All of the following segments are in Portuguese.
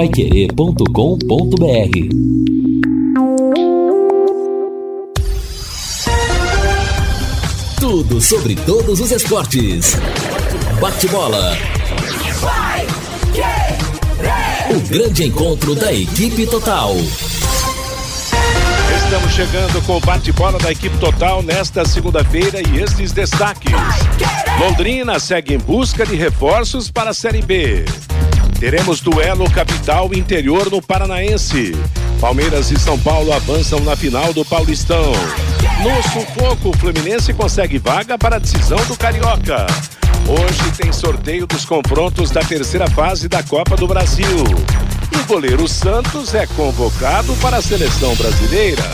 paiquerê.com.br Tudo sobre todos os esportes. Bate-bola. O grande encontro da equipe total. Estamos chegando com o bate-bola da equipe total nesta segunda-feira e estes destaques. Londrina segue em busca de reforços para a Série B. Teremos duelo capital interior no Paranaense. Palmeiras e São Paulo avançam na final do Paulistão. No sufoco, o Fluminense consegue vaga para a decisão do Carioca. Hoje tem sorteio dos confrontos da terceira fase da Copa do Brasil. E o goleiro Santos é convocado para a seleção brasileira.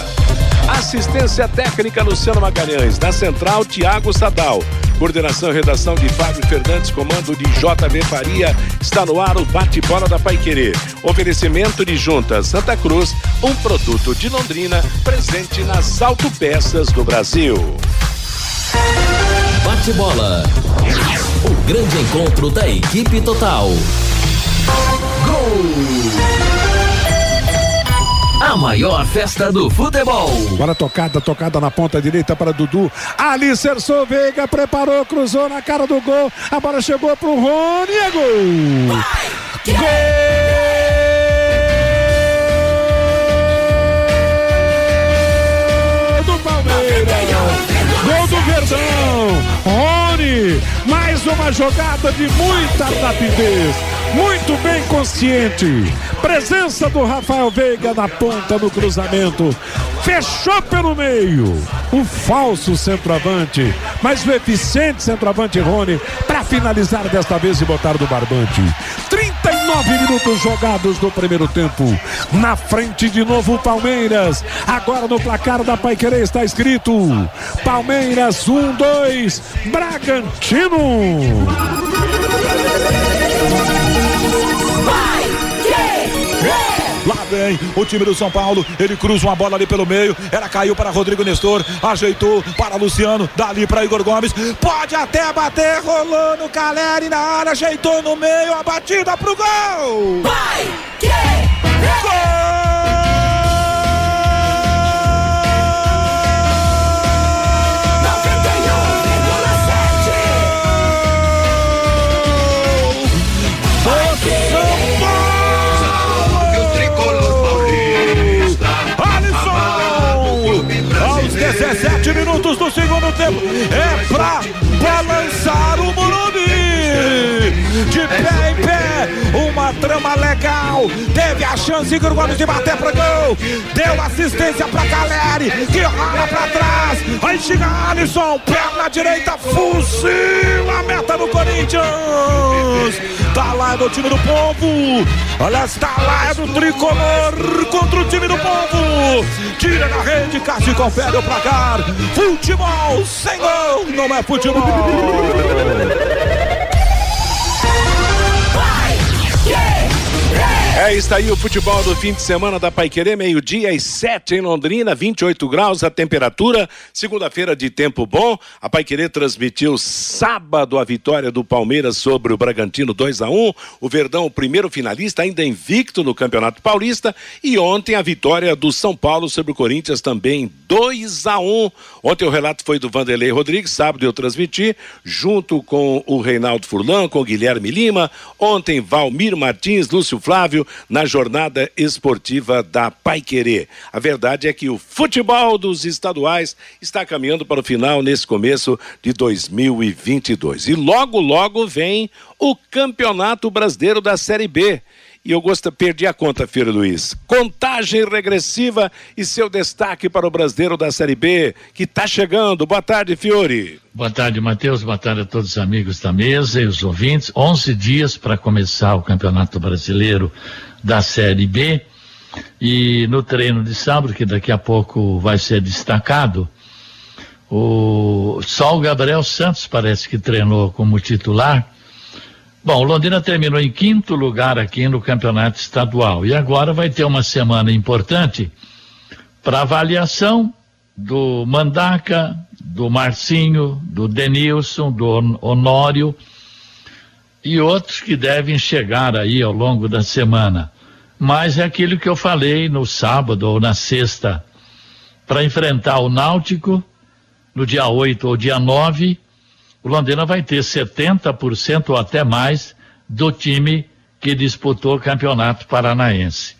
Assistência técnica Luciano Magalhães. Na central, Tiago Sadal. Coordenação e redação de Fábio Fernandes, comando de JV Faria. Está no ar o bate-bola da Paiquerê. Oferecimento de Juntas Santa Cruz, um produto de Londrina, presente nas autopeças do Brasil. Bate-bola. O grande encontro da equipe total. Gol! A maior festa do futebol. Agora tocada, tocada na ponta direita para Dudu. Ali Cerçou Veiga preparou, cruzou na cara do gol. A bola chegou pro Rony e é gol. Gol! do Palmeiras. Gol do Verdão. Rony, mais uma jogada de muita rapidez. Muito bem consciente. Presença do Rafael Veiga na ponta no cruzamento. Fechou pelo meio. O falso centroavante, mas o eficiente centroavante Rony para finalizar desta vez e botar do barbante. 39 minutos jogados no primeiro tempo. Na frente de novo o Palmeiras. Agora no placar da Paiquerê está escrito: Palmeiras 1 2 Bragantino. Vem o time do São Paulo. Ele cruza uma bola ali pelo meio. Ela caiu para Rodrigo Nestor. Ajeitou para Luciano. Dali para Igor Gomes. Pode até bater. Rolou no Caleri na área. Ajeitou no meio. A batida pro gol. Vai! Que... Gol! 17 minutos do segundo tempo. É pra balançar o Morumbi. De pé em pé. Uma trama legal. Teve a chance Igor Gomes de bater pro gol. Deu assistência pra Caleri. Que rola pra trás. Aí chega Alisson. Perna direita. Fuzila a meta do Corinthians. Tá lá é do time do povo. Olha, está lá é do tricolor contra o time do povo. Tira na rede, Cássio confere o placar. Futebol sem gol não é futebol. É, está aí o futebol do fim de semana da Paiquerê, meio-dia e sete em Londrina, 28 graus a temperatura, segunda-feira de tempo bom. A Paiquerê transmitiu sábado a vitória do Palmeiras sobre o Bragantino 2 a 1 O Verdão, o primeiro finalista, ainda invicto no Campeonato Paulista. E ontem a vitória do São Paulo sobre o Corinthians também 2 a 1 Ontem o relato foi do Vanderlei Rodrigues, sábado eu transmiti, junto com o Reinaldo Furlan, com o Guilherme Lima. Ontem, Valmir Martins, Lúcio Flávio na jornada esportiva da Paiquerê. A verdade é que o futebol dos estaduais está caminhando para o final nesse começo de 2022. E logo, logo vem o Campeonato Brasileiro da Série B. E eu gosto, perdi a conta, Filho Luiz. Contagem regressiva e seu destaque para o brasileiro da Série B, que está chegando. Boa tarde, Fiore. Boa tarde, Matheus. Boa tarde a todos os amigos da mesa e os ouvintes. 11 dias para começar o Campeonato Brasileiro da Série B. E no treino de sábado, que daqui a pouco vai ser destacado, o só o Gabriel Santos parece que treinou como titular. Bom, Londrina terminou em quinto lugar aqui no campeonato estadual e agora vai ter uma semana importante para avaliação do Mandaca, do Marcinho, do Denilson, do Honório e outros que devem chegar aí ao longo da semana. mas é aquilo que eu falei no sábado ou na sexta, para enfrentar o Náutico no dia 8 ou dia 9, o Londrina vai ter 70% ou até mais do time que disputou o Campeonato Paranaense,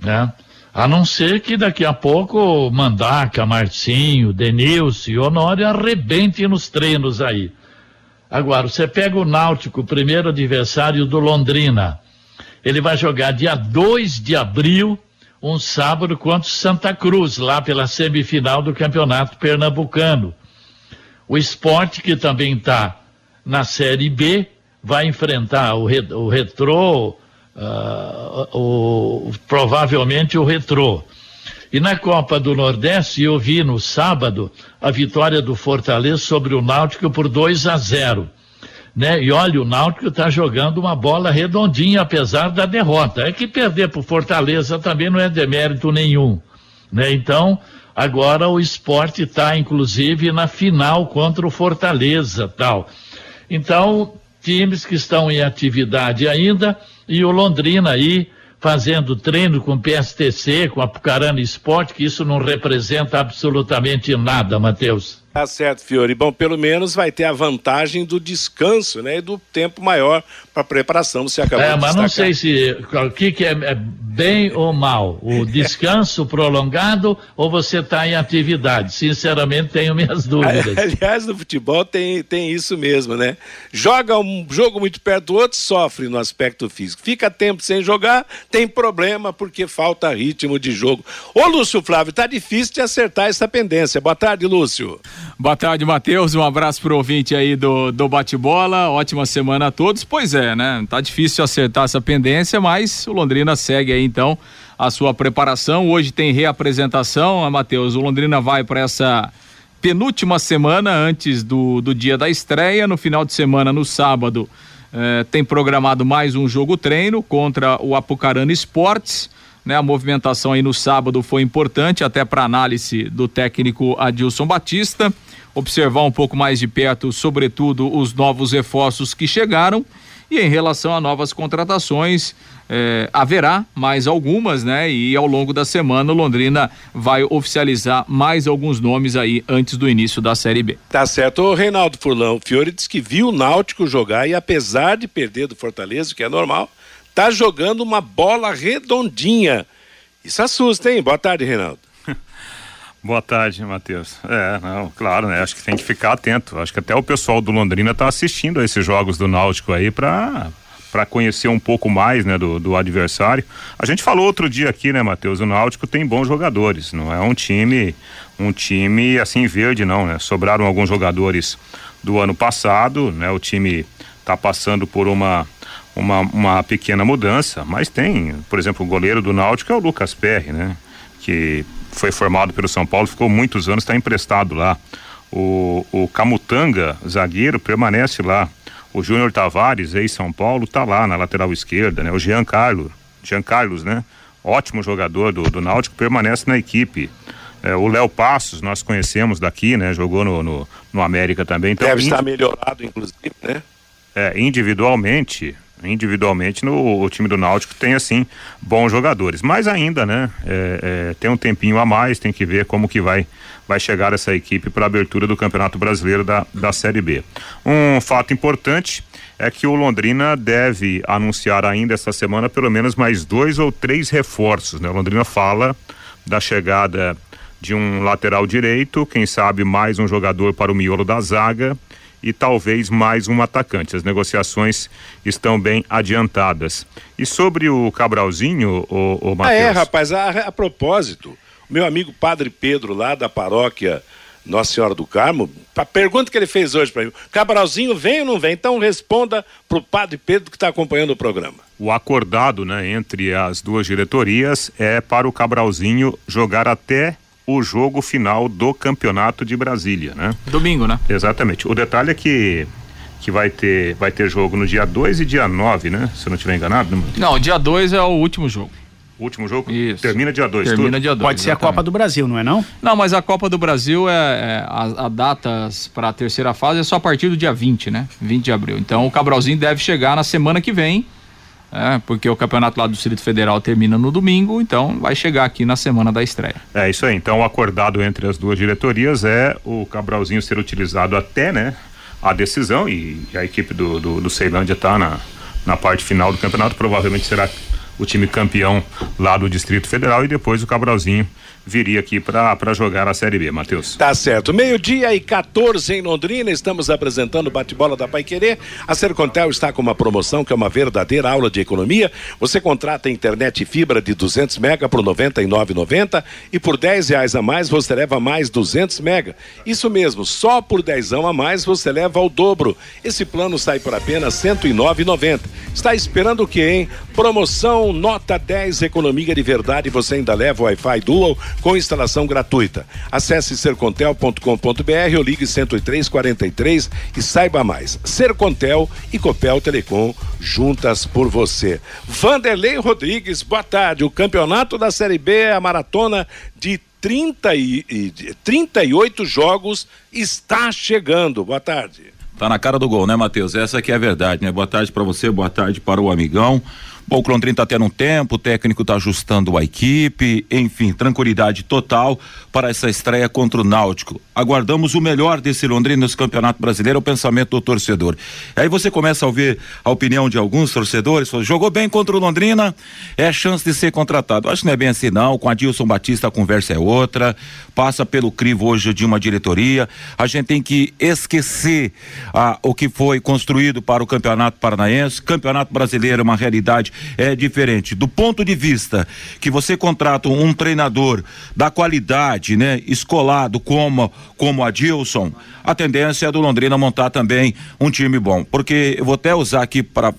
né? A não ser que daqui a pouco Mandaca, Marcinho, Denilson e Honório arrebentem nos treinos aí. Agora, você pega o Náutico, primeiro adversário do Londrina. Ele vai jogar dia 2 de abril, um sábado, contra Santa Cruz, lá pela semifinal do Campeonato Pernambucano. O esporte, que também está na Série B, vai enfrentar o, o Retrô, uh, o, provavelmente o Retrô. E na Copa do Nordeste, eu vi no sábado a vitória do Fortaleza sobre o Náutico por 2 a 0. Né? E olha, o Náutico está jogando uma bola redondinha, apesar da derrota. É que perder para o Fortaleza também não é demérito nenhum. Né? Então, agora o esporte está, inclusive, na final contra o Fortaleza tal. Então, times que estão em atividade ainda e o Londrina aí fazendo treino com PSTC, com a Pucarana Esporte, que isso não representa absolutamente nada, Matheus. Tá certo, Fiore. Bom, pelo menos vai ter a vantagem do descanso, né? E do tempo maior para preparação, você acabou é, de mas não sei se o que, que é, é, bem ou mal, o descanso prolongado ou você está em atividade. Sinceramente, tenho minhas dúvidas. Aliás, no futebol tem, tem isso mesmo, né? Joga um jogo muito perto do outro, sofre no aspecto físico. Fica tempo sem jogar, tem problema porque falta ritmo de jogo. Ô, Lúcio Flávio, tá difícil de acertar essa pendência. Boa tarde, Lúcio. Boa tarde, Matheus. Um abraço pro ouvinte aí do, do bate-bola. Ótima semana a todos. Pois é, né? Tá difícil acertar essa pendência, mas o Londrina segue aí então a sua preparação. Hoje tem reapresentação, Matheus. O Londrina vai para essa penúltima semana antes do, do dia da estreia. No final de semana, no sábado, eh, tem programado mais um jogo treino contra o Apucarana Esportes. Né, a movimentação aí no sábado foi importante, até para análise do técnico Adilson Batista, observar um pouco mais de perto, sobretudo, os novos reforços que chegaram. E em relação a novas contratações, eh, haverá mais algumas, né? E ao longo da semana, Londrina vai oficializar mais alguns nomes aí antes do início da Série B. Tá certo. O Reinaldo Furlão, Fiore disse que viu o Náutico jogar e apesar de perder do Fortaleza, que é normal, tá jogando uma bola redondinha. Isso assusta, hein? Boa tarde, Reinaldo. Boa tarde, Matheus. É, não, claro, né? Acho que tem que ficar atento. Acho que até o pessoal do Londrina está assistindo a esses jogos do Náutico aí para para conhecer um pouco mais, né, do, do adversário. A gente falou outro dia aqui, né, Matheus? O Náutico tem bons jogadores. Não é um time, um time assim verde, não, né? Sobraram alguns jogadores do ano passado, né? O time está passando por uma uma, uma pequena mudança, mas tem, por exemplo, o goleiro do Náutico é o Lucas Perry, né? Que foi formado pelo São Paulo, ficou muitos anos, está emprestado lá. O, o Camutanga, zagueiro, permanece lá. O Júnior Tavares, ex-São Paulo, está lá na lateral esquerda, né? O Jean Carlos, Jean Carlos, né? Ótimo jogador do, do Náutico, permanece na equipe. É, o Léo Passos, nós conhecemos daqui, né? Jogou no, no, no América também. Então, Deve estar melhorado, inclusive, né? É, individualmente, individualmente no o time do Náutico tem assim bons jogadores, mas ainda, né? É, é, tem um tempinho a mais, tem que ver como que vai vai chegar essa equipe para a abertura do Campeonato Brasileiro da, da Série B. Um fato importante é que o Londrina deve anunciar ainda essa semana pelo menos mais dois ou três reforços, né? O Londrina fala da chegada de um lateral direito, quem sabe mais um jogador para o miolo da zaga e talvez mais um atacante. As negociações estão bem adiantadas. E sobre o Cabralzinho, o, o Matheus... Ah, é, rapaz, a, a propósito, meu amigo Padre Pedro, lá da paróquia Nossa Senhora do Carmo, a pergunta que ele fez hoje para mim, Cabralzinho vem ou não vem? Então responda para o Padre Pedro que está acompanhando o programa. O acordado né, entre as duas diretorias é para o Cabralzinho jogar até o jogo final do Campeonato de Brasília, né? Domingo, né? Exatamente. O detalhe é que que vai ter vai ter jogo no dia 2 e dia 9, né? Se eu não estiver enganado. Não, dia 2 é o último jogo. O último jogo? Isso. Termina dia 2, Termina tudo? dia 2. Pode exatamente. ser a Copa do Brasil, não é não? Não, mas a Copa do Brasil é, é a, a datas para a terceira fase é só a partir do dia 20, né? 20 de abril. Então o Cabralzinho deve chegar na semana que vem É, porque o campeonato lá do Distrito Federal termina no domingo, então vai chegar aqui na semana da estreia. É isso aí. Então, o acordado entre as duas diretorias é o Cabralzinho ser utilizado até, né, a decisão e, a equipe do, do, do Ceilândia está na, na parte final do campeonato. Provavelmente será o time campeão lá do Distrito Federal e depois o Cabralzinho viria aqui para jogar a Série B, Matheus. Tá certo. Meio-dia e 14 em Londrina, estamos apresentando o bate-bola da Pai Querer. A Sercontel está com uma promoção que é uma verdadeira aula de economia. Você contrata internet fibra de 200 mega por 99,90 e por 10 reais a mais você leva mais 200 mega. Isso mesmo, só por 10 a mais você leva ao dobro. Esse plano sai por apenas 109,90. Está esperando o quê, hein? Promoção nota 10 economia de verdade. Você ainda leva o Wi-Fi Dual com instalação gratuita. Acesse sercontel.com.br ou ligue 10343 e saiba mais. Sercontel e Copel Telecom juntas por você. Vanderlei Rodrigues, boa tarde. O campeonato da Série B é a maratona de 30 e, e 38 jogos está chegando. Boa tarde. Tá na cara do gol, né, Matheus? Essa aqui é a verdade, né? Boa tarde para você, boa tarde para o amigão. Bom, o Londrina está tendo um tempo, o técnico está ajustando a equipe, enfim, tranquilidade total para essa estreia contra o Náutico. Aguardamos o melhor desse Londrina nesse Campeonato Brasileiro, é o pensamento do torcedor. Aí você começa a ouvir a opinião de alguns torcedores, jogou bem contra o Londrina, é chance de ser contratado. Acho que não é bem assim não, com a Dilson Batista a conversa é outra, passa pelo crivo hoje de uma diretoria, a gente tem que esquecer ah, o que foi construído para o Campeonato Paranaense, Campeonato Brasileiro é uma realidade é diferente. Do ponto de vista que você contrata um treinador da qualidade, né, escolado como como a Dilson, a tendência é do Londrina montar também um time bom. Porque eu vou até usar aqui para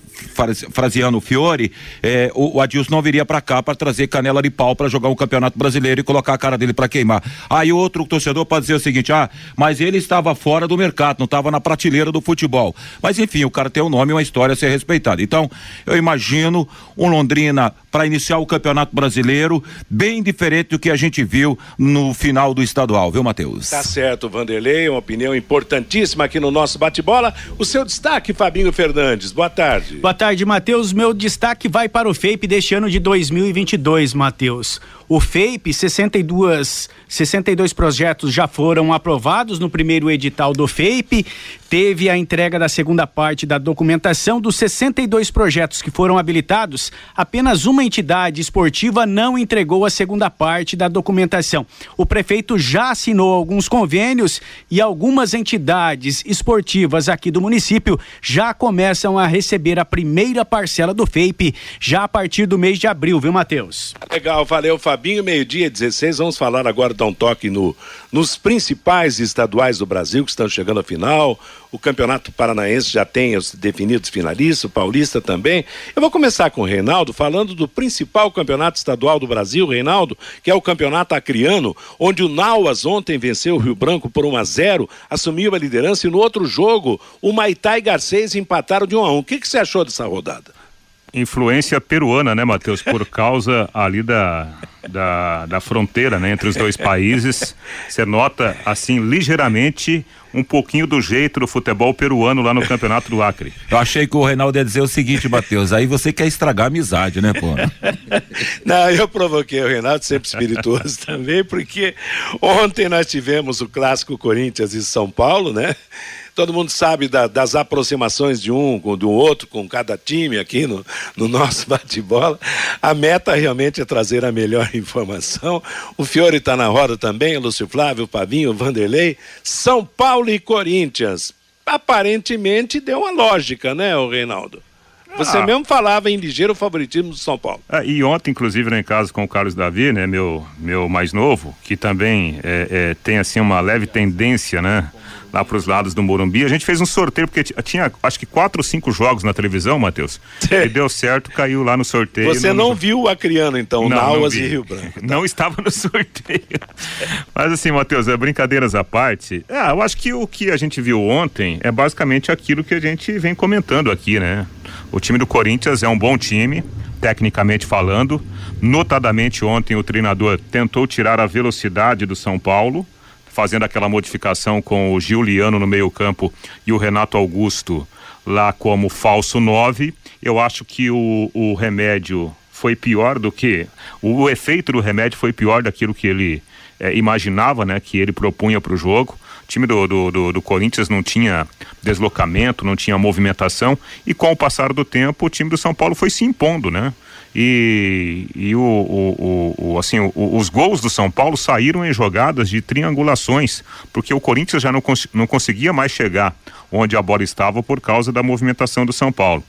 fraseando o Fiore, é, o, o Adilson não viria para cá para trazer canela de pau para jogar um campeonato brasileiro e colocar a cara dele para queimar. Aí outro torcedor pode dizer o seguinte: ah, mas ele estava fora do mercado, não estava na prateleira do futebol. Mas enfim, o cara tem um nome e uma história a ser respeitada. Então, eu imagino um Londrina para iniciar o Campeonato Brasileiro bem diferente do que a gente viu no final do estadual, viu, Matheus? Tá certo, Vanderlei, uma opinião importantíssima aqui no nosso bate-bola. O seu destaque, Fabinho Fernandes. Boa tarde. Boa tarde, Matheus. Meu destaque vai para o FAPE deste ano de 2022, Matheus. O FAPE, 62, 62 projetos já foram aprovados no primeiro edital do FAPE. Teve a entrega da segunda parte da documentação dos 62 projetos que foram habilitados. Apenas uma entidade esportiva não entregou a segunda parte da documentação. O prefeito já assinou alguns convênios e algumas entidades esportivas aqui do município já começam a receber a primeira parcela do FAPE já a partir do mês de abril, viu, Matheus? Legal, valeu, Fabinho. Fabinho, meio-dia 16. Vamos falar agora, dar um toque no, nos principais estaduais do Brasil que estão chegando à final. O Campeonato Paranaense já tem os definidos finalistas, o Paulista também. Eu vou começar com o Reinaldo, falando do principal campeonato estadual do Brasil, Reinaldo, que é o Campeonato Acriano, onde o Nauas ontem venceu o Rio Branco por 1 a 0 assumiu a liderança e no outro jogo o Maitá e Garcês empataram de 1 a 1 O que, que você achou dessa rodada? Influência peruana, né, Matheus? Por causa ali da, da, da fronteira, né, entre os dois países. Você nota, assim, ligeiramente um pouquinho do jeito do futebol peruano lá no Campeonato do Acre. Eu achei que o Reinaldo ia dizer o seguinte, Matheus, aí você quer estragar a amizade, né, pô? Não, eu provoquei o Reinaldo, sempre espirituoso também, porque ontem nós tivemos o clássico Corinthians e São Paulo, né? Todo mundo sabe da, das aproximações de um com do outro, com cada time aqui no, no nosso bate-bola. A meta realmente é trazer a melhor informação. O Fiore está na roda também, o Lúcio Flávio, o Pavinho, o Vanderlei. São Paulo e Corinthians. Aparentemente deu uma lógica, né, o Reinaldo? Você ah. mesmo falava em ligeiro favoritismo do São Paulo. Ah, e ontem, inclusive, né, em casa com o Carlos Davi, né, meu, meu mais novo, que também é, é, tem assim uma leve tendência, né, lá para os lados do Morumbi. A gente fez um sorteio, porque tinha acho que quatro ou cinco jogos na televisão, Matheus. E deu certo, caiu lá no sorteio. Você não, viu o Acriano, então, Nauas e Rio Branco. Tá? Não estava no sorteio. Mas assim, Matheus, é, brincadeiras à parte, é, eu acho que o que a gente viu ontem é basicamente aquilo que a gente vem comentando aqui, né? O time do Corinthians é um bom time, tecnicamente falando. Notadamente ontem o treinador tentou tirar a velocidade do São Paulo fazendo aquela modificação com o Giuliano no meio-campo e o Renato Augusto lá como falso 9 Eu acho que o, o remédio foi pior do que. O, efeito do remédio foi pior daquilo que ele é, imaginava, né? Que ele propunha para o jogo. O time do, do, do, do, Corinthians não tinha deslocamento, não tinha movimentação. E com o passar do tempo, o time do São Paulo foi se impondo, né? E, e o, o, o, assim, os gols do São Paulo saíram em jogadas de triangulações, porque o Corinthians já não, cons não conseguia mais chegar onde a bola estava por causa da movimentação do São Paulo.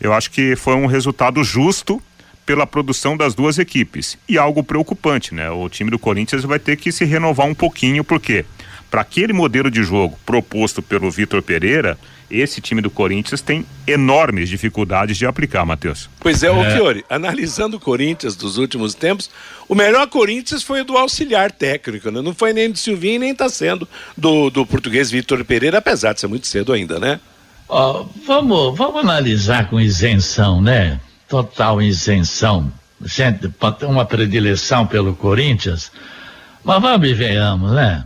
Eu acho que foi um resultado justo pela produção das duas equipes. E algo preocupante, né? O time do Corinthians vai ter que se renovar um pouquinho, porque para aquele modelo de jogo proposto pelo Vitor Pereira, esse time do Corinthians tem enormes dificuldades de aplicar, Matheus. Pois é, é. o Fiore, analisando o Corinthians dos últimos tempos, o melhor Corinthians foi o do auxiliar técnico, né? Não foi nem do Silvinho, nem está sendo do, do português Vitor Pereira, apesar de ser muito cedo ainda, né? Oh, vamos, vamos analisar com isenção, né? Total isenção. Gente, uma predileção pelo Corinthians, mas vamos e venhamos, né?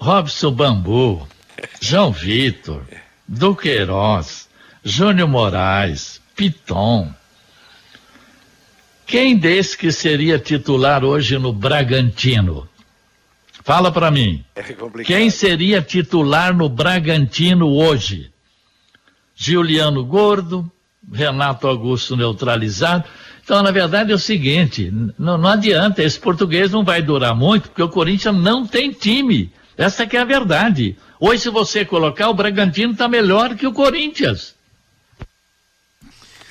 Robson Bambu, João Vitor, Duqueiroz, Júnior Moraes, Piton. Quem desse que seria titular hoje no Bragantino? Fala para mim. É Quem seria titular no Bragantino hoje? Giuliano Gordo, Renato Augusto neutralizado. Então, na verdade, é o seguinte: não, não adianta, esse português não vai durar muito, porque o Corinthians não tem time. Essa que é a verdade. Hoje, se você colocar, o Bragantino está melhor que o Corinthians.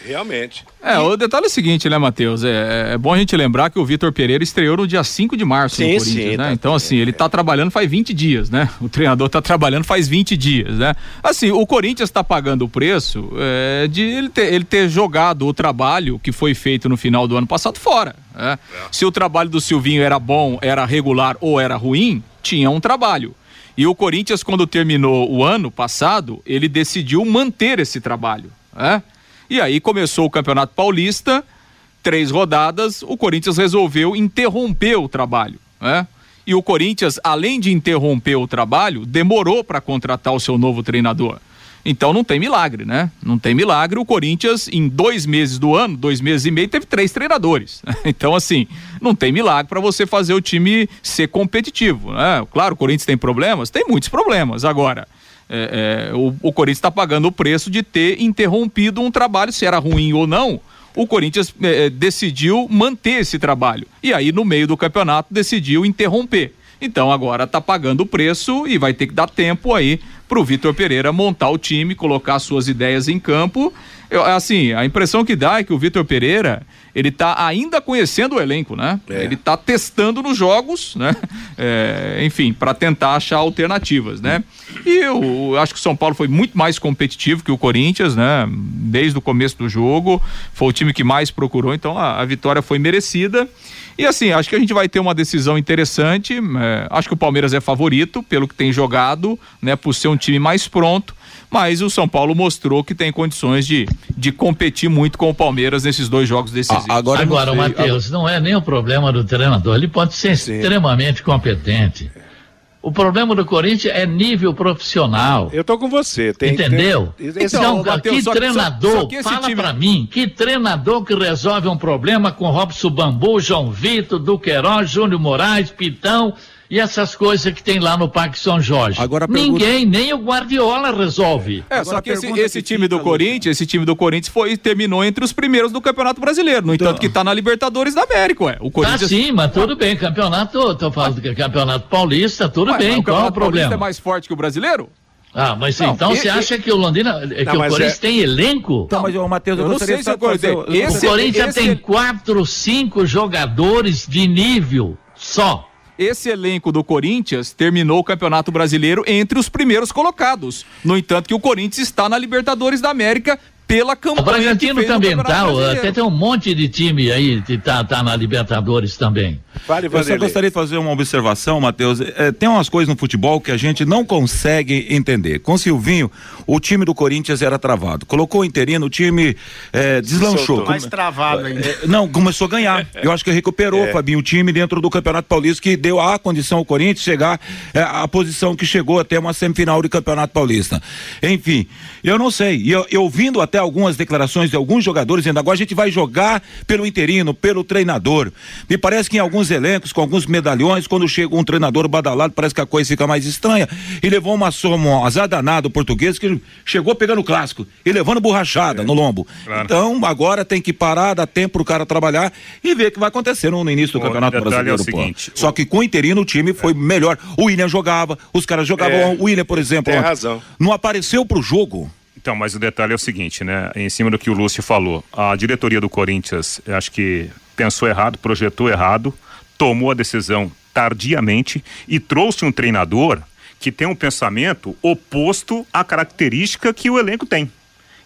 Realmente. É, o detalhe é o seguinte, né, Matheus? É, é, bom a gente lembrar que o Vitor Pereira estreou no dia 5 de março sim, no Corinthians, sim, né? Tá, então, assim, ele tá trabalhando faz 20 dias, né? O treinador tá trabalhando faz 20 dias, né? Assim, o Corinthians tá pagando o preço é, de ele ter, ele ter jogado o trabalho que foi feito no final do ano passado fora. É. Se o trabalho do Silvinho era bom, era regular ou era ruim, tinha um trabalho. E o Corinthians, quando terminou o ano passado, ele decidiu manter esse trabalho. Né? E aí começou o Campeonato Paulista, três rodadas, o Corinthians resolveu interromper o trabalho, né? E o Corinthians, além de interromper o trabalho, demorou para contratar o seu novo treinador. Então não tem milagre, né? Não tem milagre. O Corinthians, em dois meses do ano, dois meses e meio, teve três treinadores. Então, assim, não tem milagre para você fazer o time ser competitivo, né? Claro, o Corinthians tem problemas, tem muitos problemas. Agora, é, é, o, o Corinthians está pagando o preço de ter interrompido um trabalho, se era ruim ou não. O Corinthians é, é decidiu manter esse trabalho. E aí, no meio do campeonato, decidiu interromper. Então agora está pagando o preço e vai ter que dar tempo aí para o Vitor Pereira montar o time, colocar suas ideias em campo. Eu, assim, a impressão que dá é que o Vitor Pereira ele está ainda conhecendo o elenco, né? É. Ele está testando nos jogos, né? É, enfim, para tentar achar alternativas, né? E eu, eu, acho que o São Paulo foi muito mais competitivo que o Corinthians, né? Desde o começo do jogo, foi o time que mais procurou, então a, a vitória foi merecida. E assim, acho que a gente vai ter uma decisão interessante. É, acho que o Palmeiras é favorito pelo que tem jogado, né? Por ser um time mais pronto mas o São Paulo mostrou que tem condições de, de competir muito com o Palmeiras nesses dois jogos decisivos. Ah, agora, agora Matheus, não é nem o problema do treinador, ele pode ser Sim. extremamente competente. O problema do Corinthians é nível profissional. Eu tô com você. Tem, Entendeu? Tem... Então, então Mateus, que treinador, só, só que fala time... para mim, que treinador que resolve um problema com Robson Bambu, João Vitor, Duqueiroz, Júnior Moraes, Pitão e essas coisas que tem lá no Parque São Jorge. Agora pergunta... Ninguém, nem o Guardiola resolve. É, Agora só que esse, esse time do Corinthians, esse time do Corinthians foi terminou entre os primeiros do Campeonato Brasileiro, no então... entanto que está na Libertadores da América, ué. O Corinthians... Tá sim, mas tudo bem, campeonato, tô falando que Campeonato Paulista, tudo ué, bem, qual é o problema? é mais forte que o brasileiro? Ah, mas não, então você acha que o Londrina, que não, o Corinthians é... tem elenco? Não, mas o Matheus, eu, eu não sei se eu fazer... esse, O Corinthians esse... tem quatro, cinco jogadores de nível só. Esse elenco do Corinthians terminou o Campeonato Brasileiro entre os primeiros colocados. No entanto, que o Corinthians está na Libertadores da América pela campanha. O Bragantino também tá, até tem um monte de time aí que tá, tá na Libertadores também. Vale, Eu só gostaria de fazer uma observação, Matheus. É, tem umas coisas no futebol que a gente não consegue entender. Com Silvinho, o time do Corinthians era travado. Colocou o interino, o time é, deslanchou. Mais travado ainda. É, não, começou a ganhar. Eu acho que recuperou, é. Fabinho, o time dentro do Campeonato Paulista, que deu a condição ao Corinthians chegar é, à posição que chegou até uma semifinal de Campeonato Paulista. Enfim, eu não sei. E eu, eu ouvindo até algumas declarações de alguns jogadores dizendo agora a gente vai jogar pelo interino, pelo treinador. Me parece que em alguns elencos, com alguns medalhões, quando chega um treinador badalado, parece que a coisa fica mais estranha. E levou uma soma, um azar danado português que chegou pegando clássico e levando borrachada é. no lombo. Claro. Então, agora tem que parar, dar tempo pro cara trabalhar e ver o que vai acontecer no, início do o Campeonato Brasileiro. É o seguinte, Só que com o interino o time foi é. melhor. O William jogava, os caras jogavam. É. O William, por exemplo, tem razão. não apareceu pro jogo. Então, mas o detalhe é o seguinte, né? Em cima do que o Lúcio falou, a diretoria do Corinthians, acho que pensou errado, projetou errado, tomou a decisão tardiamente e trouxe um treinador que tem um pensamento oposto à característica que o elenco tem.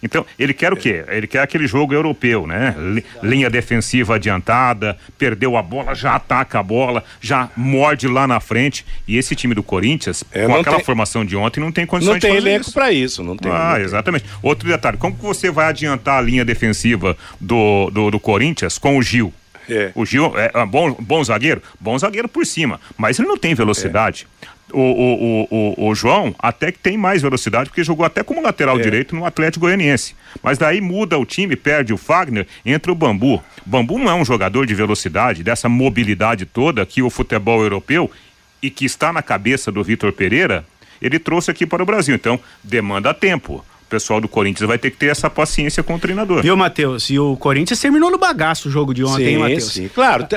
Então, ele quer o quê? Ele quer aquele jogo europeu, né? Linha defensiva adiantada, perdeu a bola, já ataca a bola, já morde lá na frente. E esse time do Corinthians, é, com aquela tem... formação de ontem, não tem condições não tem de fazer elenco para isso, não tem. Ah, exatamente. Outro detalhe, como que você vai adiantar a linha defensiva do, do, do Corinthians com o Gil? É. O Gil é, é bom, bom zagueiro? Bom zagueiro por cima, mas ele não tem velocidade. É o, o, o, o, João até que tem mais velocidade, porque jogou até como lateral é. direito no Atlético Goianiense. Mas daí muda o time, perde o Fagner, entra o Bambu. Bambu não é um jogador de velocidade, dessa mobilidade toda que o futebol europeu e que está na cabeça do Vitor Pereira, ele trouxe aqui para o Brasil. Então, demanda tempo pessoal do Corinthians vai ter que ter essa paciência com o treinador. Viu, Matheus? E o Corinthians terminou no bagaço o jogo de ontem, sim, hein, Matheus? Sim, claro.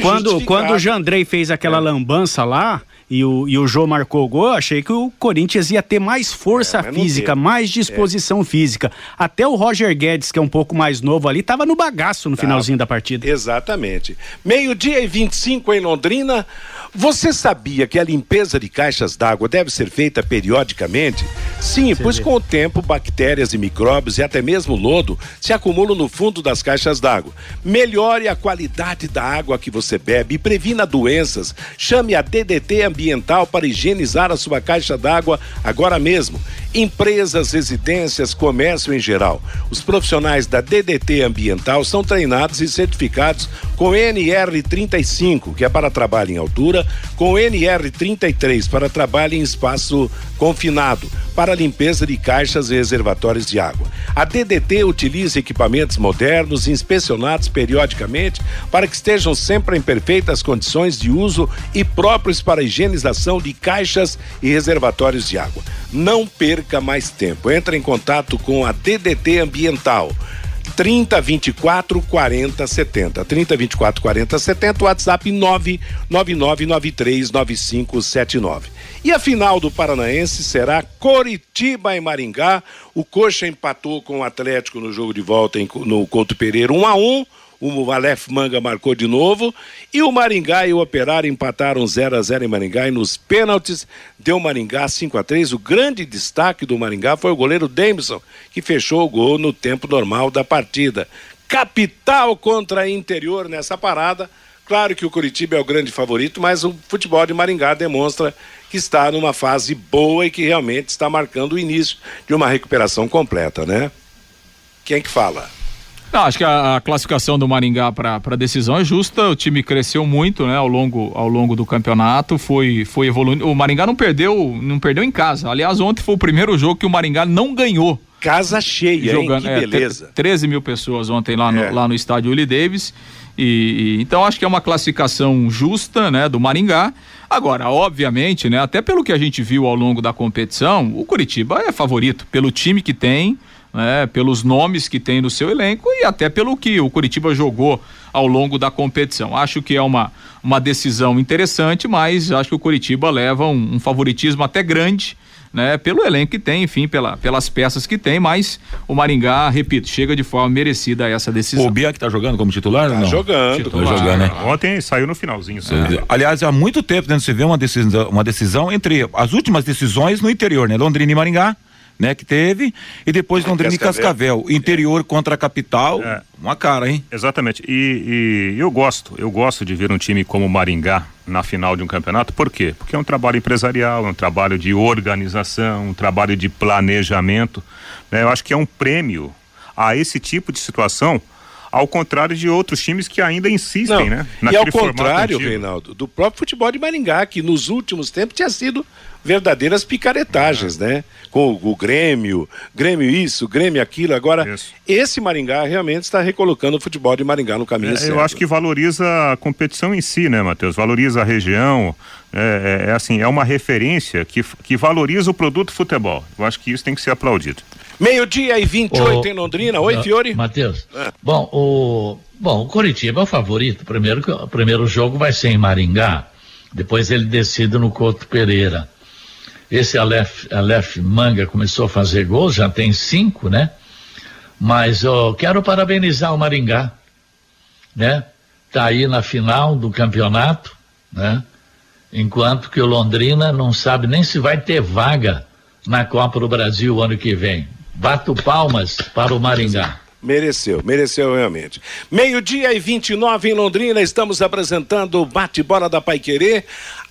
Quando, quando o Jandrei fez aquela é. lambança lá, e o, e o Jô marcou o gol, achei que o Corinthians ia ter mais força é, física, mais disposição é. física. Até o Roger Guedes, que é um pouco mais novo ali, estava no bagaço no finalzinho da partida. Exatamente. Meio-dia e 25 em Londrina. Você sabia que a limpeza de caixas d'água deve ser feita periodicamente? Sim, Você pois vê. com o tempo, bactérias e micróbios e até mesmo lodo se acumulam no fundo das caixas d'água. Melhore a qualidade da água que você bebe e previna doenças. Chame a DDT Ambiental para higienizar a sua caixa d'água agora mesmo. Empresas, residências, comércio em geral. Os profissionais da DDT Ambiental são treinados e certificados com NR35, que é para trabalho em altura, com NR33 para trabalho em espaço confinado, para limpeza de caixas e reservatórios de água. A DDT utiliza equipamentos modernos inspecionados periodicamente para que estejam sempre em perfeitas condições de uso e próprios para higienização de caixas e reservatórios de água. Não perca mais tempo. Entre em contato com a DDT Ambiental 30 24 40 70. 30 24 40 70, WhatsApp 999939579. E a final do Paranaense será Coritiba e Maringá. O Coxa empatou com o Atlético no jogo de volta no Couto Pereira 1 a 1 o Aleph Manga marcou de novo e o Maringá e o Operário empataram 0 a 0 em Maringá e nos pênaltis deu Maringá 5 a 3. O grande destaque do Maringá foi o goleiro Dameson, que fechou o gol no tempo normal da partida. Capital contra interior nessa parada. Claro que o Curitiba é o grande favorito, mas o futebol de Maringá demonstra que está numa fase boa e que realmente está marcando o início de uma recuperação completa, né? Quem é que fala? Não, acho que a, a, classificação do Maringá para a decisão é justa. O time cresceu muito, né, ao longo, ao longo do campeonato, foi, foi evoluindo. O Maringá não perdeu, não perdeu em casa. Aliás, ontem foi o primeiro jogo que o Maringá não ganhou. Casa cheia, jogando, hein? Que é, beleza. 13 mil pessoas ontem lá no, é. lá no estádio Willie Davis. E, e, então acho que é uma classificação justa, né, do Maringá. Agora, obviamente, né, até pelo que a gente viu ao longo da competição, o Curitiba é favorito pelo time que tem né, pelos nomes que tem no seu elenco e até pelo que o Curitiba jogou ao longo da competição. Acho que é uma, uma decisão interessante, mas acho que o Curitiba leva um, um favoritismo até grande. Né, pelo elenco que tem, enfim, pela, pelas peças que tem, mas o Maringá, repito, chega de forma merecida a essa decisão. O Bia que tá jogando como titular? Tá não? jogando. Titular. Tá jogando, né? Ontem saiu no finalzinho. É. Aliás, há muito tempo dentro você vê uma decisão, uma decisão entre as últimas decisões no interior, né? Londrina e Maringá né, que teve, e depois Londrina e Cascavel. Interior contra a capital, é. uma cara, hein? Exatamente. E, e, eu gosto, eu gosto de ver um time como Maringá na final de um campeonato, por quê? Porque é um trabalho empresarial, é um trabalho de organização, um trabalho de planejamento. Né? Eu acho que é um prêmio a esse tipo de situação ao contrário de outros times que ainda insistem, Não, né? E ao contrário, Reinaldo, do próprio futebol de Maringá, que nos últimos tempos tinha sido verdadeiras picaretagens, né? Com o, o, Grêmio, Grêmio isso, Grêmio aquilo. Agora, isso. esse Maringá realmente está recolocando o futebol de Maringá no caminho é, certo. Eu acho que valoriza a competição em si, né, Matheus? Valoriza a região. É, é, é, assim, é uma referência que, que valoriza o produto futebol. Eu acho que isso tem que ser aplaudido. Meio-dia e 28 o... em Londrina. Oi, Fiore. Matheus. É. Bom, o bom, o Curitiba é o favorito. Primeiro, o primeiro jogo vai ser em Maringá. Depois ele decide no Couto Pereira. Esse Aleph, Aleph Manga começou a fazer gols, já tem cinco, né? Mas eu quero parabenizar o Maringá, né? Tá aí na final do campeonato, né? Enquanto que o Londrina não sabe nem se vai ter vaga na Copa do Brasil ano que vem. Bato palmas para o Maringá. Mereceu, mereceu realmente. Meio-dia e 29 em Londrina, estamos apresentando o bate-bola da Pai Querer.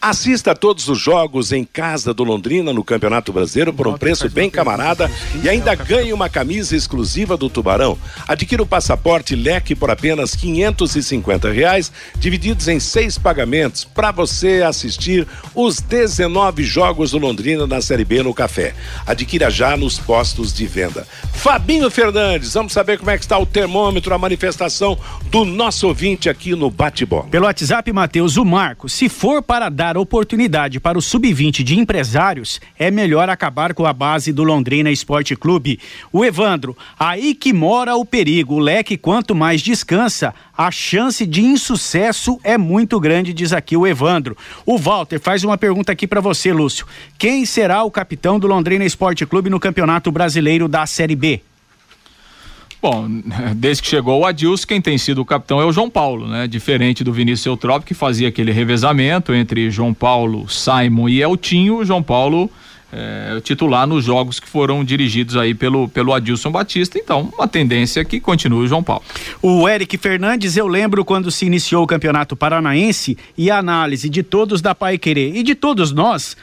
Assista a todos os jogos em casa do Londrina no Campeonato Brasileiro por um preço bem camarada e ainda ganhe uma camisa exclusiva do Tubarão. Adquira o passaporte leque por apenas 550 reais, divididos em seis pagamentos, para você assistir os 19 jogos do Londrina na Série B no Café. Adquira já nos postos de venda. Fabinho Fernandes, vamos saber como é que está o termômetro, a manifestação do nosso ouvinte aqui no Bate-Bola. Pelo WhatsApp, Matheus, o Marco, se for para dar dar oportunidade para o sub-20 de empresários, é melhor acabar com a base do Londrina Esporte Clube. O Evandro, aí que mora o perigo. O leque, quanto mais descansa, a chance de insucesso é muito grande, diz aqui o Evandro. O Walter faz uma pergunta aqui para você, Lúcio. Quem será o capitão do Londrina Esporte Clube no Campeonato Brasileiro da Série B? Bom, desde que chegou o Adilson, quem tem sido o capitão é o João Paulo, né? Diferente do Vinícius Eutrópio, que fazia aquele revezamento entre João Paulo, Simon e Eltinho, o João Paulo é, titular nos jogos que foram dirigidos aí pelo, pelo Adilson Batista. Então, uma tendência que continue o João Paulo. O Eric Fernandes, eu lembro quando se iniciou o Campeonato Paranaense e a análise de todos da Pai Querer e de todos nós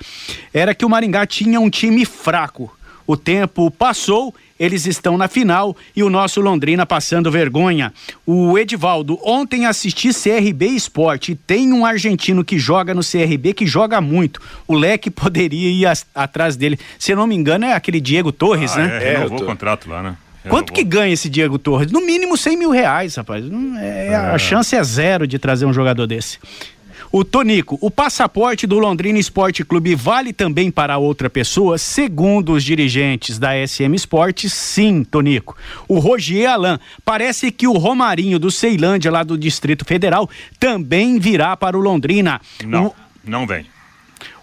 era que o Maringá tinha um time fraco. O tempo passou eles estão na final e o nosso Londrina passando vergonha. O Edivaldo, ontem assisti CRB Esporte. Tem um argentino que joga no CRB que joga muito. O Leque poderia ir a, atrás dele. Se eu não me engano, é aquele Diego Torres, ah, né? É, renovou é, o contrato lá, né? Quanto que ganha esse Diego Torres? No mínimo 100 mil reais, rapaz. É, é. A chance é zero de trazer um jogador desse. O Tonico, o passaporte do Londrina Esporte Clube vale também para outra pessoa? Segundo os dirigentes da SM Esportes, sim, Tonico. O Rogier Alain, parece que o Romarinho do Ceilândia, lá do Distrito Federal, também virá para o Londrina. Não, o... não vem.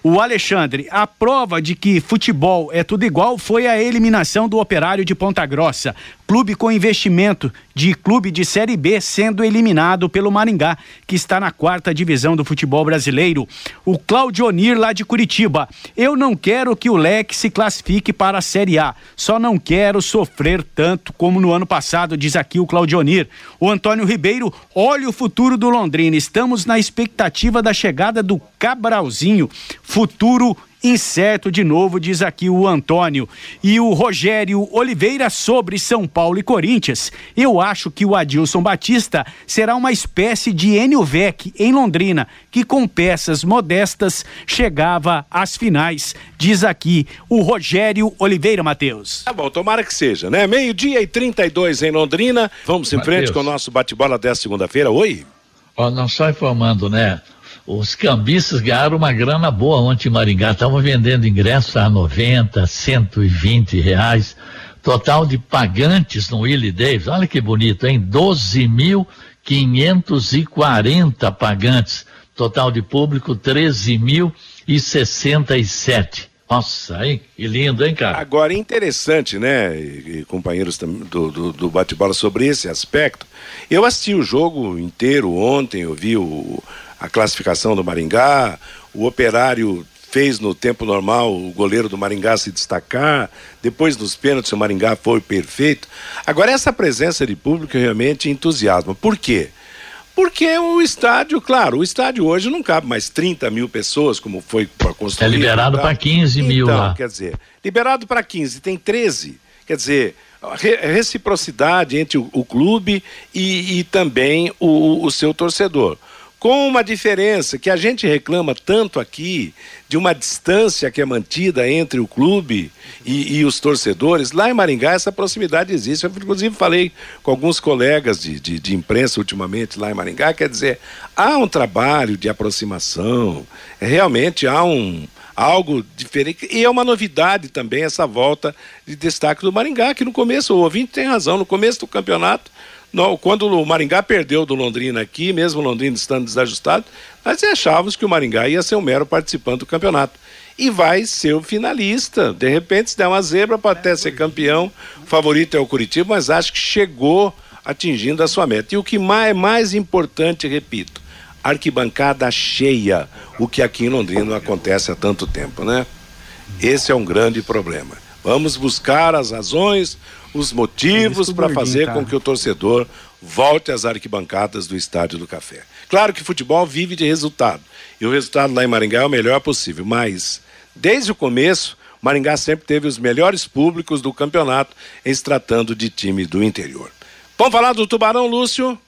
O Alexandre, a prova de que futebol é tudo igual foi a eliminação do Operário de Ponta Grossa clube com investimento de clube de Série B sendo eliminado pelo Maringá, que está na quarta divisão do futebol brasileiro. O Claudionir lá de Curitiba. Eu não quero que o Leque se classifique para a Série A. Só não quero sofrer tanto como no ano passado, diz aqui o Claudionir. O Antônio Ribeiro, olha o futuro do Londrina. Estamos na expectativa da chegada do Cabralzinho. Futuro incerto de novo, diz aqui o Antônio. E o Rogério Oliveira sobre São Paulo e Corinthians. Eu acho que o Adilson Batista será uma espécie de Enio Vec em Londrina, que com peças modestas chegava às finais, diz aqui o Rogério Oliveira Matheus. Tá bom, tomara que seja, né? Meio-dia e 32 em Londrina. Vamos em Mateus. frente com o nosso bate-bola desta segunda-feira. Oi? Ó, não só informando, né? Os cambistas ganharam uma grana boa ontem em Maringá. Estavam vendendo ingressos a 90, 120 reais. Total de pagantes no Willie Davis. Olha que bonito, hein? 12.540 pagantes. Total de público, 13.067. Nossa, hein? Que lindo, hein, cara? Agora, interessante, né, e, e companheiros do, do, do bate-bola sobre esse aspecto. Eu assisti o jogo inteiro ontem, eu vi o, a classificação do Maringá, o Operário fez no tempo normal o goleiro do Maringá se destacar, depois nos pênaltis o Maringá foi perfeito. Agora, essa presença de público realmente entusiasma. Por quê? Porque o estádio, claro, o estádio hoje não cabe mais 30 mil pessoas, como foi para construir. É liberado para 15 mil então, lá. Quer dizer, liberado para 15, tem 13. Quer dizer, reciprocidade entre o, o clube e, e também o, o seu torcedor com uma diferença que a gente reclama tanto aqui de uma distância que é mantida entre o clube e, e, os torcedores. Lá em Maringá essa proximidade existe. Eu inclusive falei com alguns colegas de, de, de imprensa ultimamente lá em Maringá. Quer dizer, há um trabalho de aproximação. Realmente há um algo diferente e é uma novidade também essa volta de destaque do Maringá que no começo o ouvinte tem razão no começo do campeonato no, quando o Maringá perdeu do Londrina aqui, mesmo o Londrina estando desajustado, nós achávamos que o Maringá ia ser um mero participante do campeonato. E vai ser o finalista. De repente, se der uma zebra para até ser campeão, favorito é o Curitiba, mas acho que chegou atingindo a sua meta. E o que mais, é mais importante, repito, arquibancada cheia, o que aqui em Londrina não acontece há tanto tempo, né? Esse é um grande problema. Vamos buscar as razões, os motivos para fazer tá. com que o torcedor volte às arquibancadas do Estádio do Café. Claro que futebol vive de resultado. E o resultado lá em Maringá é o melhor possível, mas desde o começo, Maringá sempre teve os melhores públicos do campeonato em se tratando de time do interior. Vamos falar do Tubarão, Lúcio?